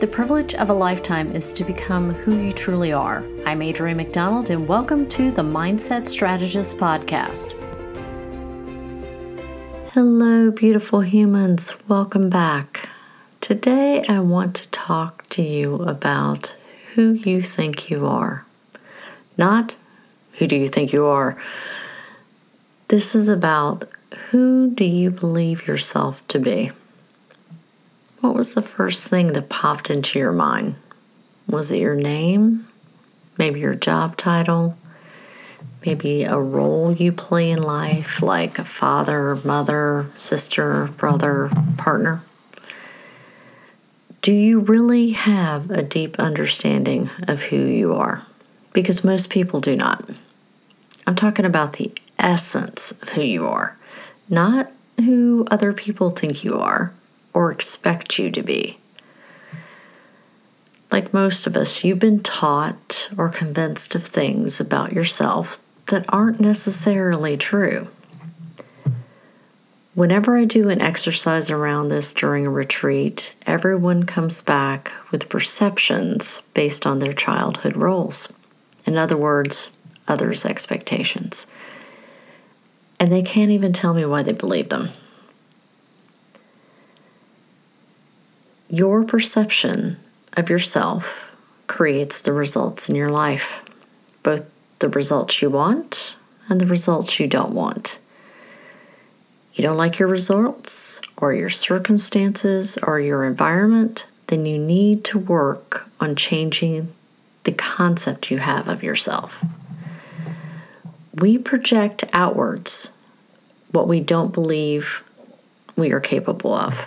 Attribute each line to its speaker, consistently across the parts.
Speaker 1: The privilege of a lifetime is to become who you truly are. I'm Adrianne McDonald, and welcome to the Mindset Strategist Podcast. Hello, beautiful humans. Welcome back. Today, I want to talk to you about who you think you are. Not who do you think you are. This is about who do you believe yourself to be. What was the first thing that popped into your mind? Was it your name? Maybe your job title? Maybe a role you play in life, like a father, mother, sister, brother, partner? Do you really have a deep understanding of who you are? Because most people do not. I'm talking about the essence of who you are, not who other people think you are or expect you to be. Like most of us, you've been taught or convinced of things about yourself that aren't necessarily true. Whenever I do an exercise around this during a retreat, everyone comes back with perceptions based on their childhood roles. In other words, others' expectations. And they can't even tell me why they believe them. Your perception of yourself creates the results in your life, both the results you want and the results you don't want. You don't like your results or your circumstances or your environment, then you need to work on changing the concept you have of yourself. We project outwards what we don't believe we are capable of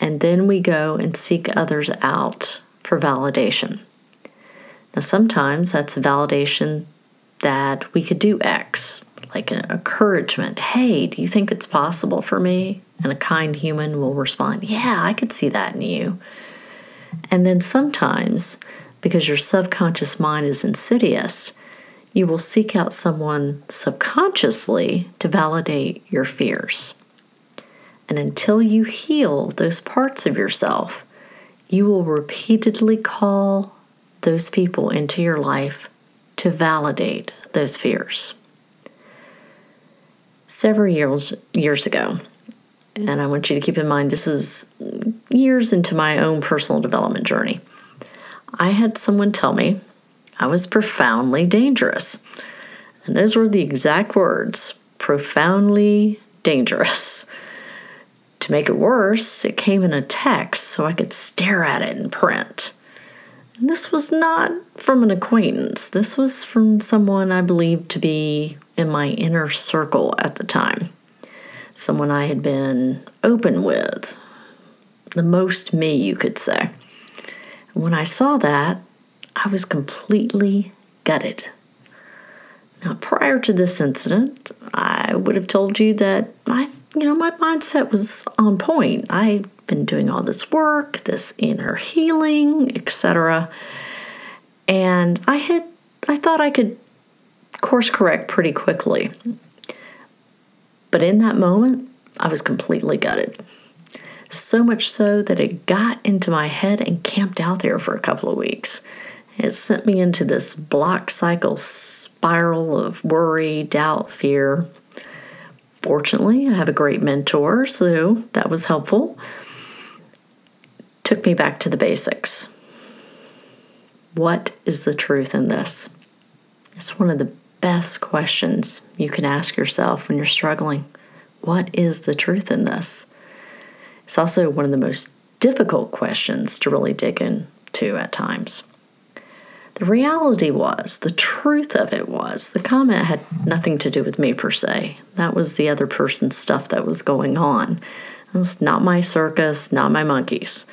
Speaker 1: and then we go and seek others out for validation. Now, sometimes that's a validation that we could do X, like an encouragement. Hey, do you think it's possible for me? And a kind human will respond, Yeah, I could see that in you. And then sometimes, because your subconscious mind is insidious, you will seek out someone subconsciously to validate your fears. And until you heal those parts of yourself, you will repeatedly call those people into your life to validate those fears. Several years years ago, and I want you to keep in mind this is years into my own personal development journey. I had someone tell me I was profoundly dangerous. And those were the exact words profoundly dangerous. To make it worse, it came in a text so I could stare at it in print. And this was not from an acquaintance, this was from someone I believed to be in my inner circle at the time. Someone I had been open with, the most me, you could say. And when I saw that, I was completely gutted. Now, prior to this incident, I would have told you that you know, my mindset was on point. I'd been doing all this work, this inner healing, etc. And I had I thought I could course correct pretty quickly. But in that moment, I was completely gutted. So much so that it got into my head and camped out there for a couple of weeks. It sent me into this block cycle spiral of worry, doubt, fear. Fortunately, I have a great mentor, so that was helpful. Took me back to the basics. What is the truth in this? It's one of the best questions you can ask yourself when you're struggling. What is the truth in this? It's also one of the most difficult questions to really dig into at times. The reality was, the truth of it was, the comment had nothing to do with me per se. That was the other person's stuff that was going on. It was not my circus, not my monkeys.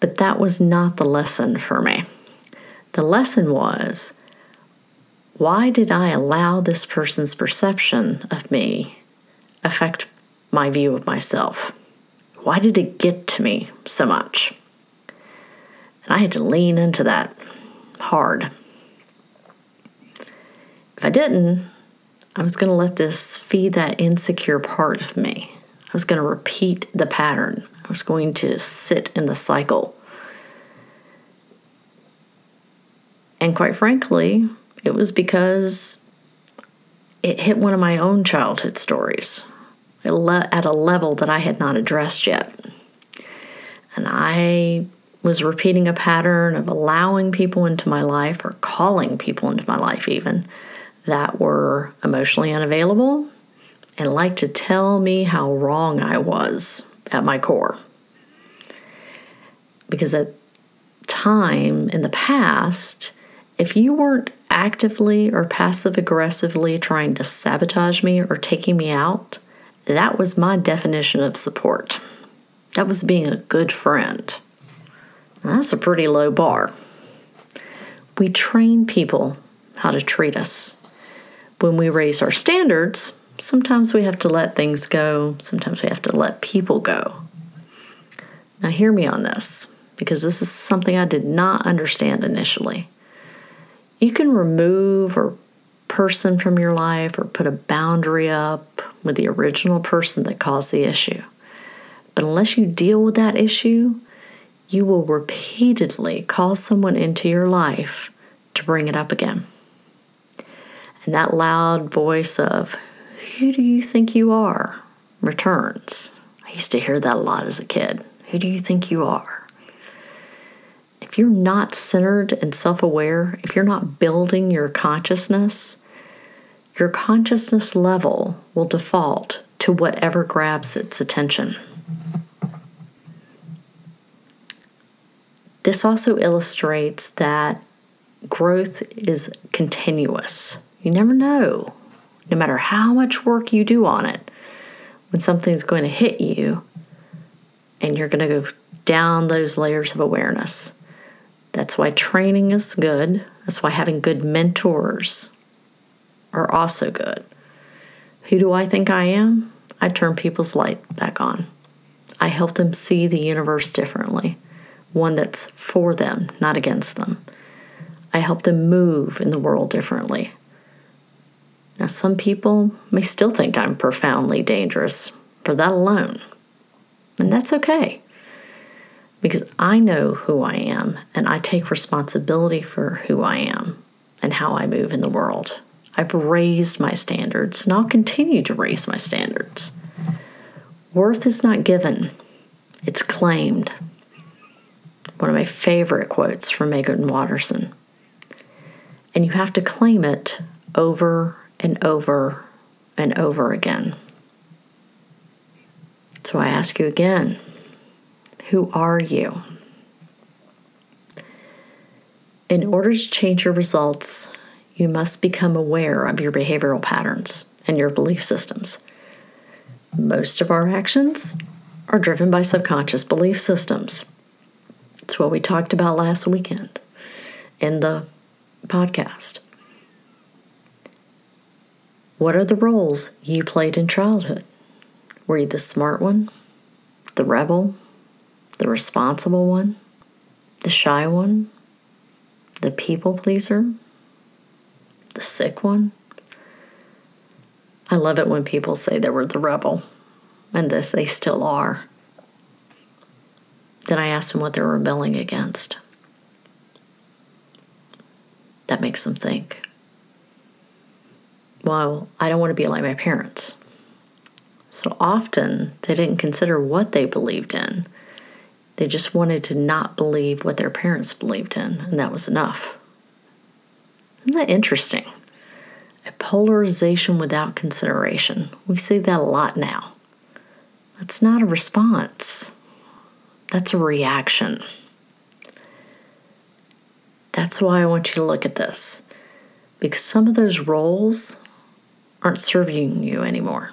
Speaker 1: But that was not the lesson for me. The lesson was why did I allow this person's perception of me affect my view of myself? Why did it get to me so much? And I had to lean into that hard. If I didn't, I was going to let this feed that insecure part of me. I was going to repeat the pattern. I was going to sit in the cycle. And quite frankly, it was because it hit one of my own childhood stories at a level that I had not addressed yet. And I was repeating a pattern of allowing people into my life or calling people into my life, even that were emotionally unavailable and like to tell me how wrong I was at my core. Because at time in the past, if you weren't actively or passive aggressively trying to sabotage me or taking me out, that was my definition of support. That was being a good friend. That's a pretty low bar. We train people how to treat us. When we raise our standards, sometimes we have to let things go, sometimes we have to let people go. Now, hear me on this because this is something I did not understand initially. You can remove a person from your life or put a boundary up with the original person that caused the issue. But unless you deal with that issue, you will repeatedly call someone into your life to bring it up again. And that loud voice of, Who do you think you are? returns. I used to hear that a lot as a kid. Who do you think you are? If you're not centered and self aware, if you're not building your consciousness, your consciousness level will default to whatever grabs its attention. This also illustrates that growth is continuous. You never know, no matter how much work you do on it, when something's going to hit you and you're going to go down those layers of awareness. That's why training is good. That's why having good mentors are also good. Who do I think I am? I turn people's light back on. I help them see the universe differently, one that's for them, not against them. I help them move in the world differently. Now, some people may still think I'm profoundly dangerous for that alone, and that's okay because I know who I am and I take responsibility for who I am and how I move in the world. I've raised my standards and I'll continue to raise my standards. Worth is not given, it's claimed. One of my favorite quotes from Meggan Watterson. And you have to claim it over and over and over again. So I ask you again who are you? In order to change your results, you must become aware of your behavioral patterns and your belief systems. Most of our actions are driven by subconscious belief systems. It's what we talked about last weekend in the podcast. What are the roles you played in childhood? Were you the smart one, the rebel, the responsible one, the shy one, the people pleaser, the sick one. I love it when people say they were the rebel and that they still are. Then I ask them what they're rebelling against. That makes them think. Well, I don't want to be like my parents. So often they didn't consider what they believed in. They just wanted to not believe what their parents believed in, and that was enough. Isn't that interesting? A polarization without consideration. We see that a lot now. That's not a response, that's a reaction. That's why I want you to look at this. Because some of those roles aren't serving you anymore,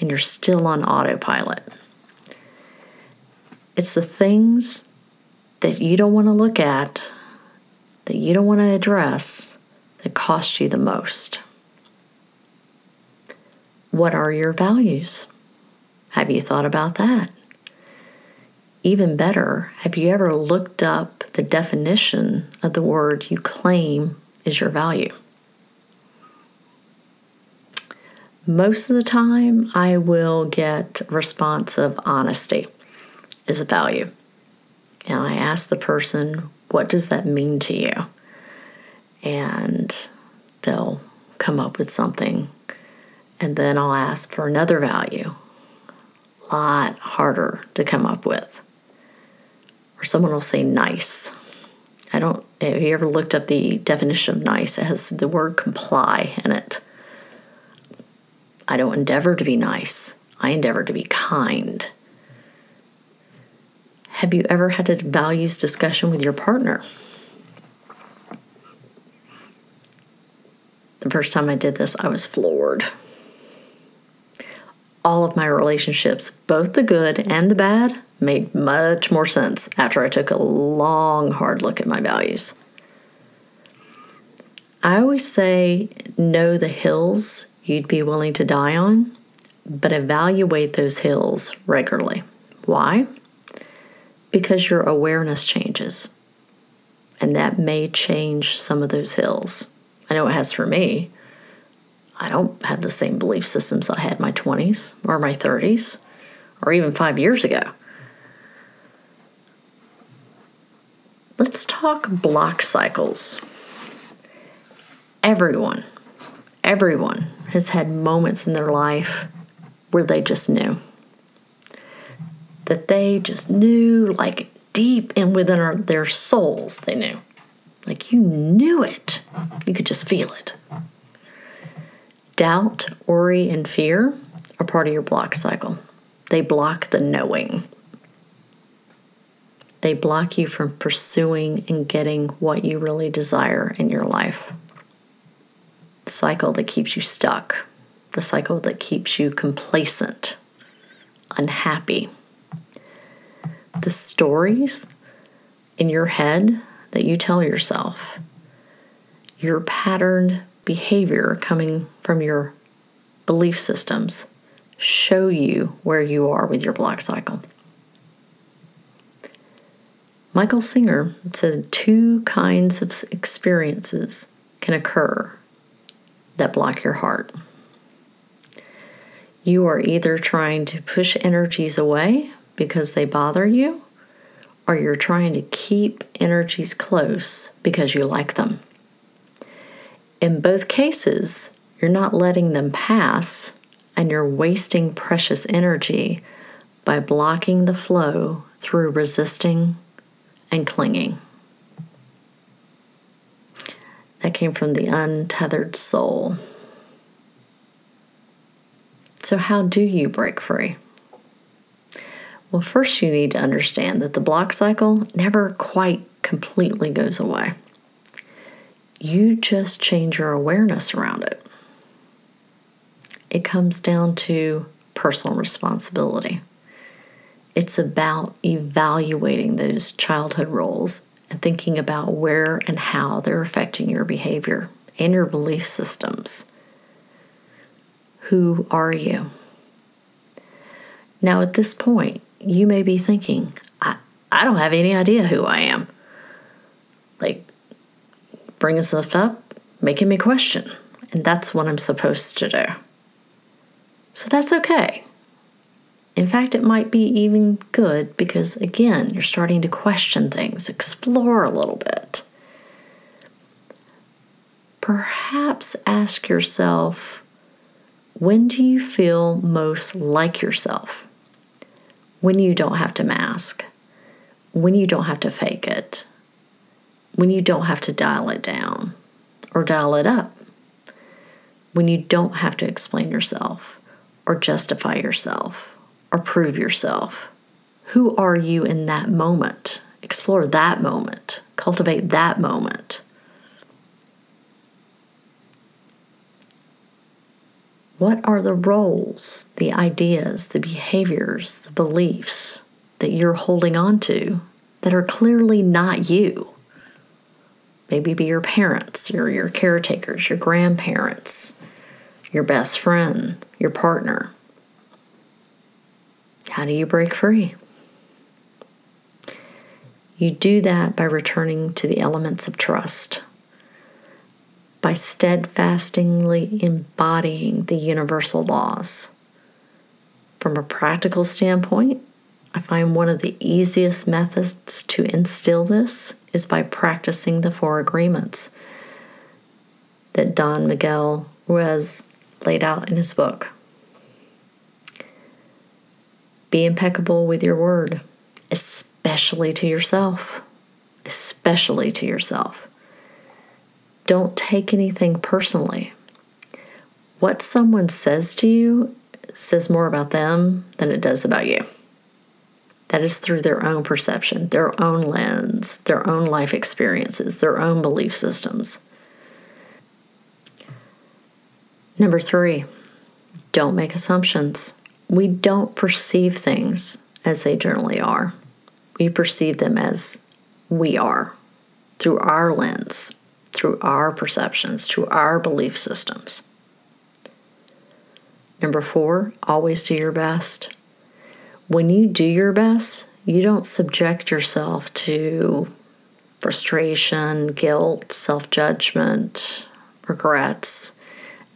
Speaker 1: and you're still on autopilot. It's the things that you don't want to look at, that you don't want to address, that cost you the most? What are your values? Have you thought about that? Even better, have you ever looked up the definition of the word you claim is your value? Most of the time, I will get response of honesty is a value. And I ask the person, what does that mean to you? and they'll come up with something. And then I'll ask for another value. A lot harder to come up with. Or someone will say nice. I don't, have you ever looked up the definition of nice? It has the word comply in it. I don't endeavor to be nice, I endeavor to be kind. Have you ever had a values discussion with your partner? The first time I did this, I was floored. All of my relationships, both the good and the bad, made much more sense after I took a long, hard look at my values. I always say know the hills you'd be willing to die on, but evaluate those hills regularly. Why? Because your awareness changes, and that may change some of those hills. I know it has for me. I don't have the same belief systems I had my 20s or my 30s or even five years ago. Let's talk block cycles. Everyone, everyone has had moments in their life where they just knew. That they just knew, like deep and within their souls, they knew. Like you knew it, you could just feel it. Doubt, worry, and fear are part of your block cycle. They block the knowing. They block you from pursuing and getting what you really desire in your life. The cycle that keeps you stuck, the cycle that keeps you complacent, unhappy. The stories in your head that you tell yourself, your patterned behavior coming from your belief systems show you where you are with your block cycle. Michael Singer said two kinds of experiences can occur that block your heart. You are either trying to push energies away because they bother you, or you're trying to keep energies close because you like them. In both cases, you're not letting them pass and you're wasting precious energy by blocking the flow through resisting and clinging. That came from the untethered soul. So, how do you break free? Well, first, you need to understand that the block cycle never quite completely goes away. You just change your awareness around it. It comes down to personal responsibility. It's about evaluating those childhood roles and thinking about where and how they're affecting your behavior and your belief systems. Who are you? Now, at this point, you may be thinking, I, I don't have any idea who I am. Bringing stuff up, making me question. And that's what I'm supposed to do. So that's okay. In fact, it might be even good because, again, you're starting to question things, explore a little bit. Perhaps ask yourself when do you feel most like yourself? When you don't have to mask, when you don't have to fake it, when you don't have to dial it down or dial it up, when you don't have to explain yourself or justify yourself or prove yourself. Who are you in that moment? Explore that moment, cultivate that moment. What are the roles, the ideas, the behaviors, the beliefs that you're holding on to that are clearly not you? Maybe be your parents, or your caretakers, your grandparents, your best friend, your partner. How do you break free? You do that by returning to the elements of trust, by steadfastly embodying the universal laws. From a practical standpoint, I find one of the easiest methods to instill this is by practicing the four agreements. that Don Miguel Ruiz laid out in his book. Be impeccable with your word, especially to yourself. Especially to yourself. Don't take anything personally. What someone says to you says more about them than it does about you. That is through their own perception, their own lens, their own life experiences, their own belief systems. Number three, don't make assumptions. We don't perceive things as they generally are, we perceive them as we are through our lens, through our perceptions, through our belief systems. Number four, always do your best. When you do your best, you don't subject yourself to frustration, guilt, self judgment, regrets.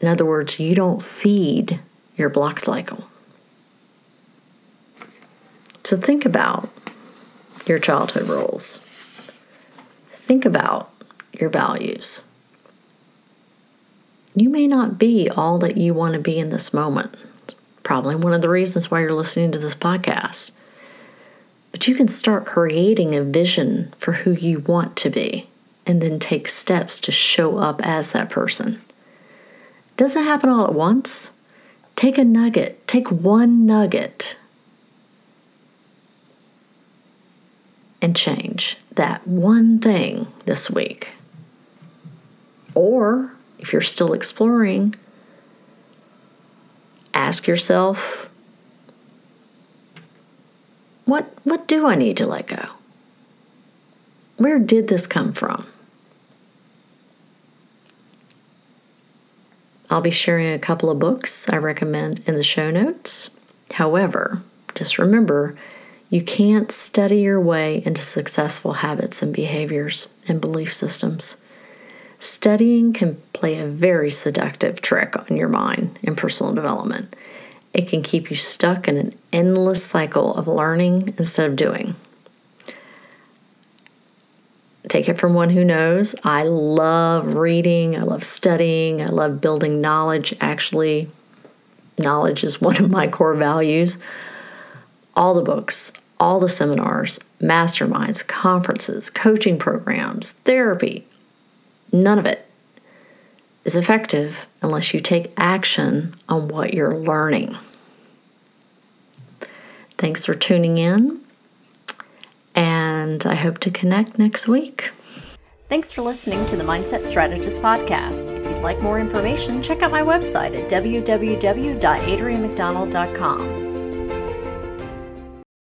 Speaker 1: In other words, you don't feed your block cycle. So think about your childhood roles. Think about your values. You may not be all that you want to be in this moment. Probably one of the reasons why you're listening to this podcast. But you can start creating a vision for who you want to be and then take steps to show up as that person doesn't happen all at once. Take a nugget, take one nugget and change that one thing this week. Or if you're still exploring, ask yourself what what do I need to let go? Where did this come from? I'll be sharing a couple of books I recommend in the show notes. However, just remember you can't study your way into successful habits and behaviors and belief systems. Studying can play a very seductive trick on your mind in personal development. It can keep you stuck in an endless cycle of learning instead of doing take it from one who knows. I love reading, I love studying, I love building knowledge. Actually, knowledge is one of my core values. All the books, all the seminars, masterminds, conferences, coaching programs, therapy, none of it is effective unless you take action on what you're learning. Thanks for tuning in and I hope to connect next week.
Speaker 2: Thanks for listening to the Mindset Strategist podcast. If you'd like more information, check out my website at www.adriannemcdonald.com.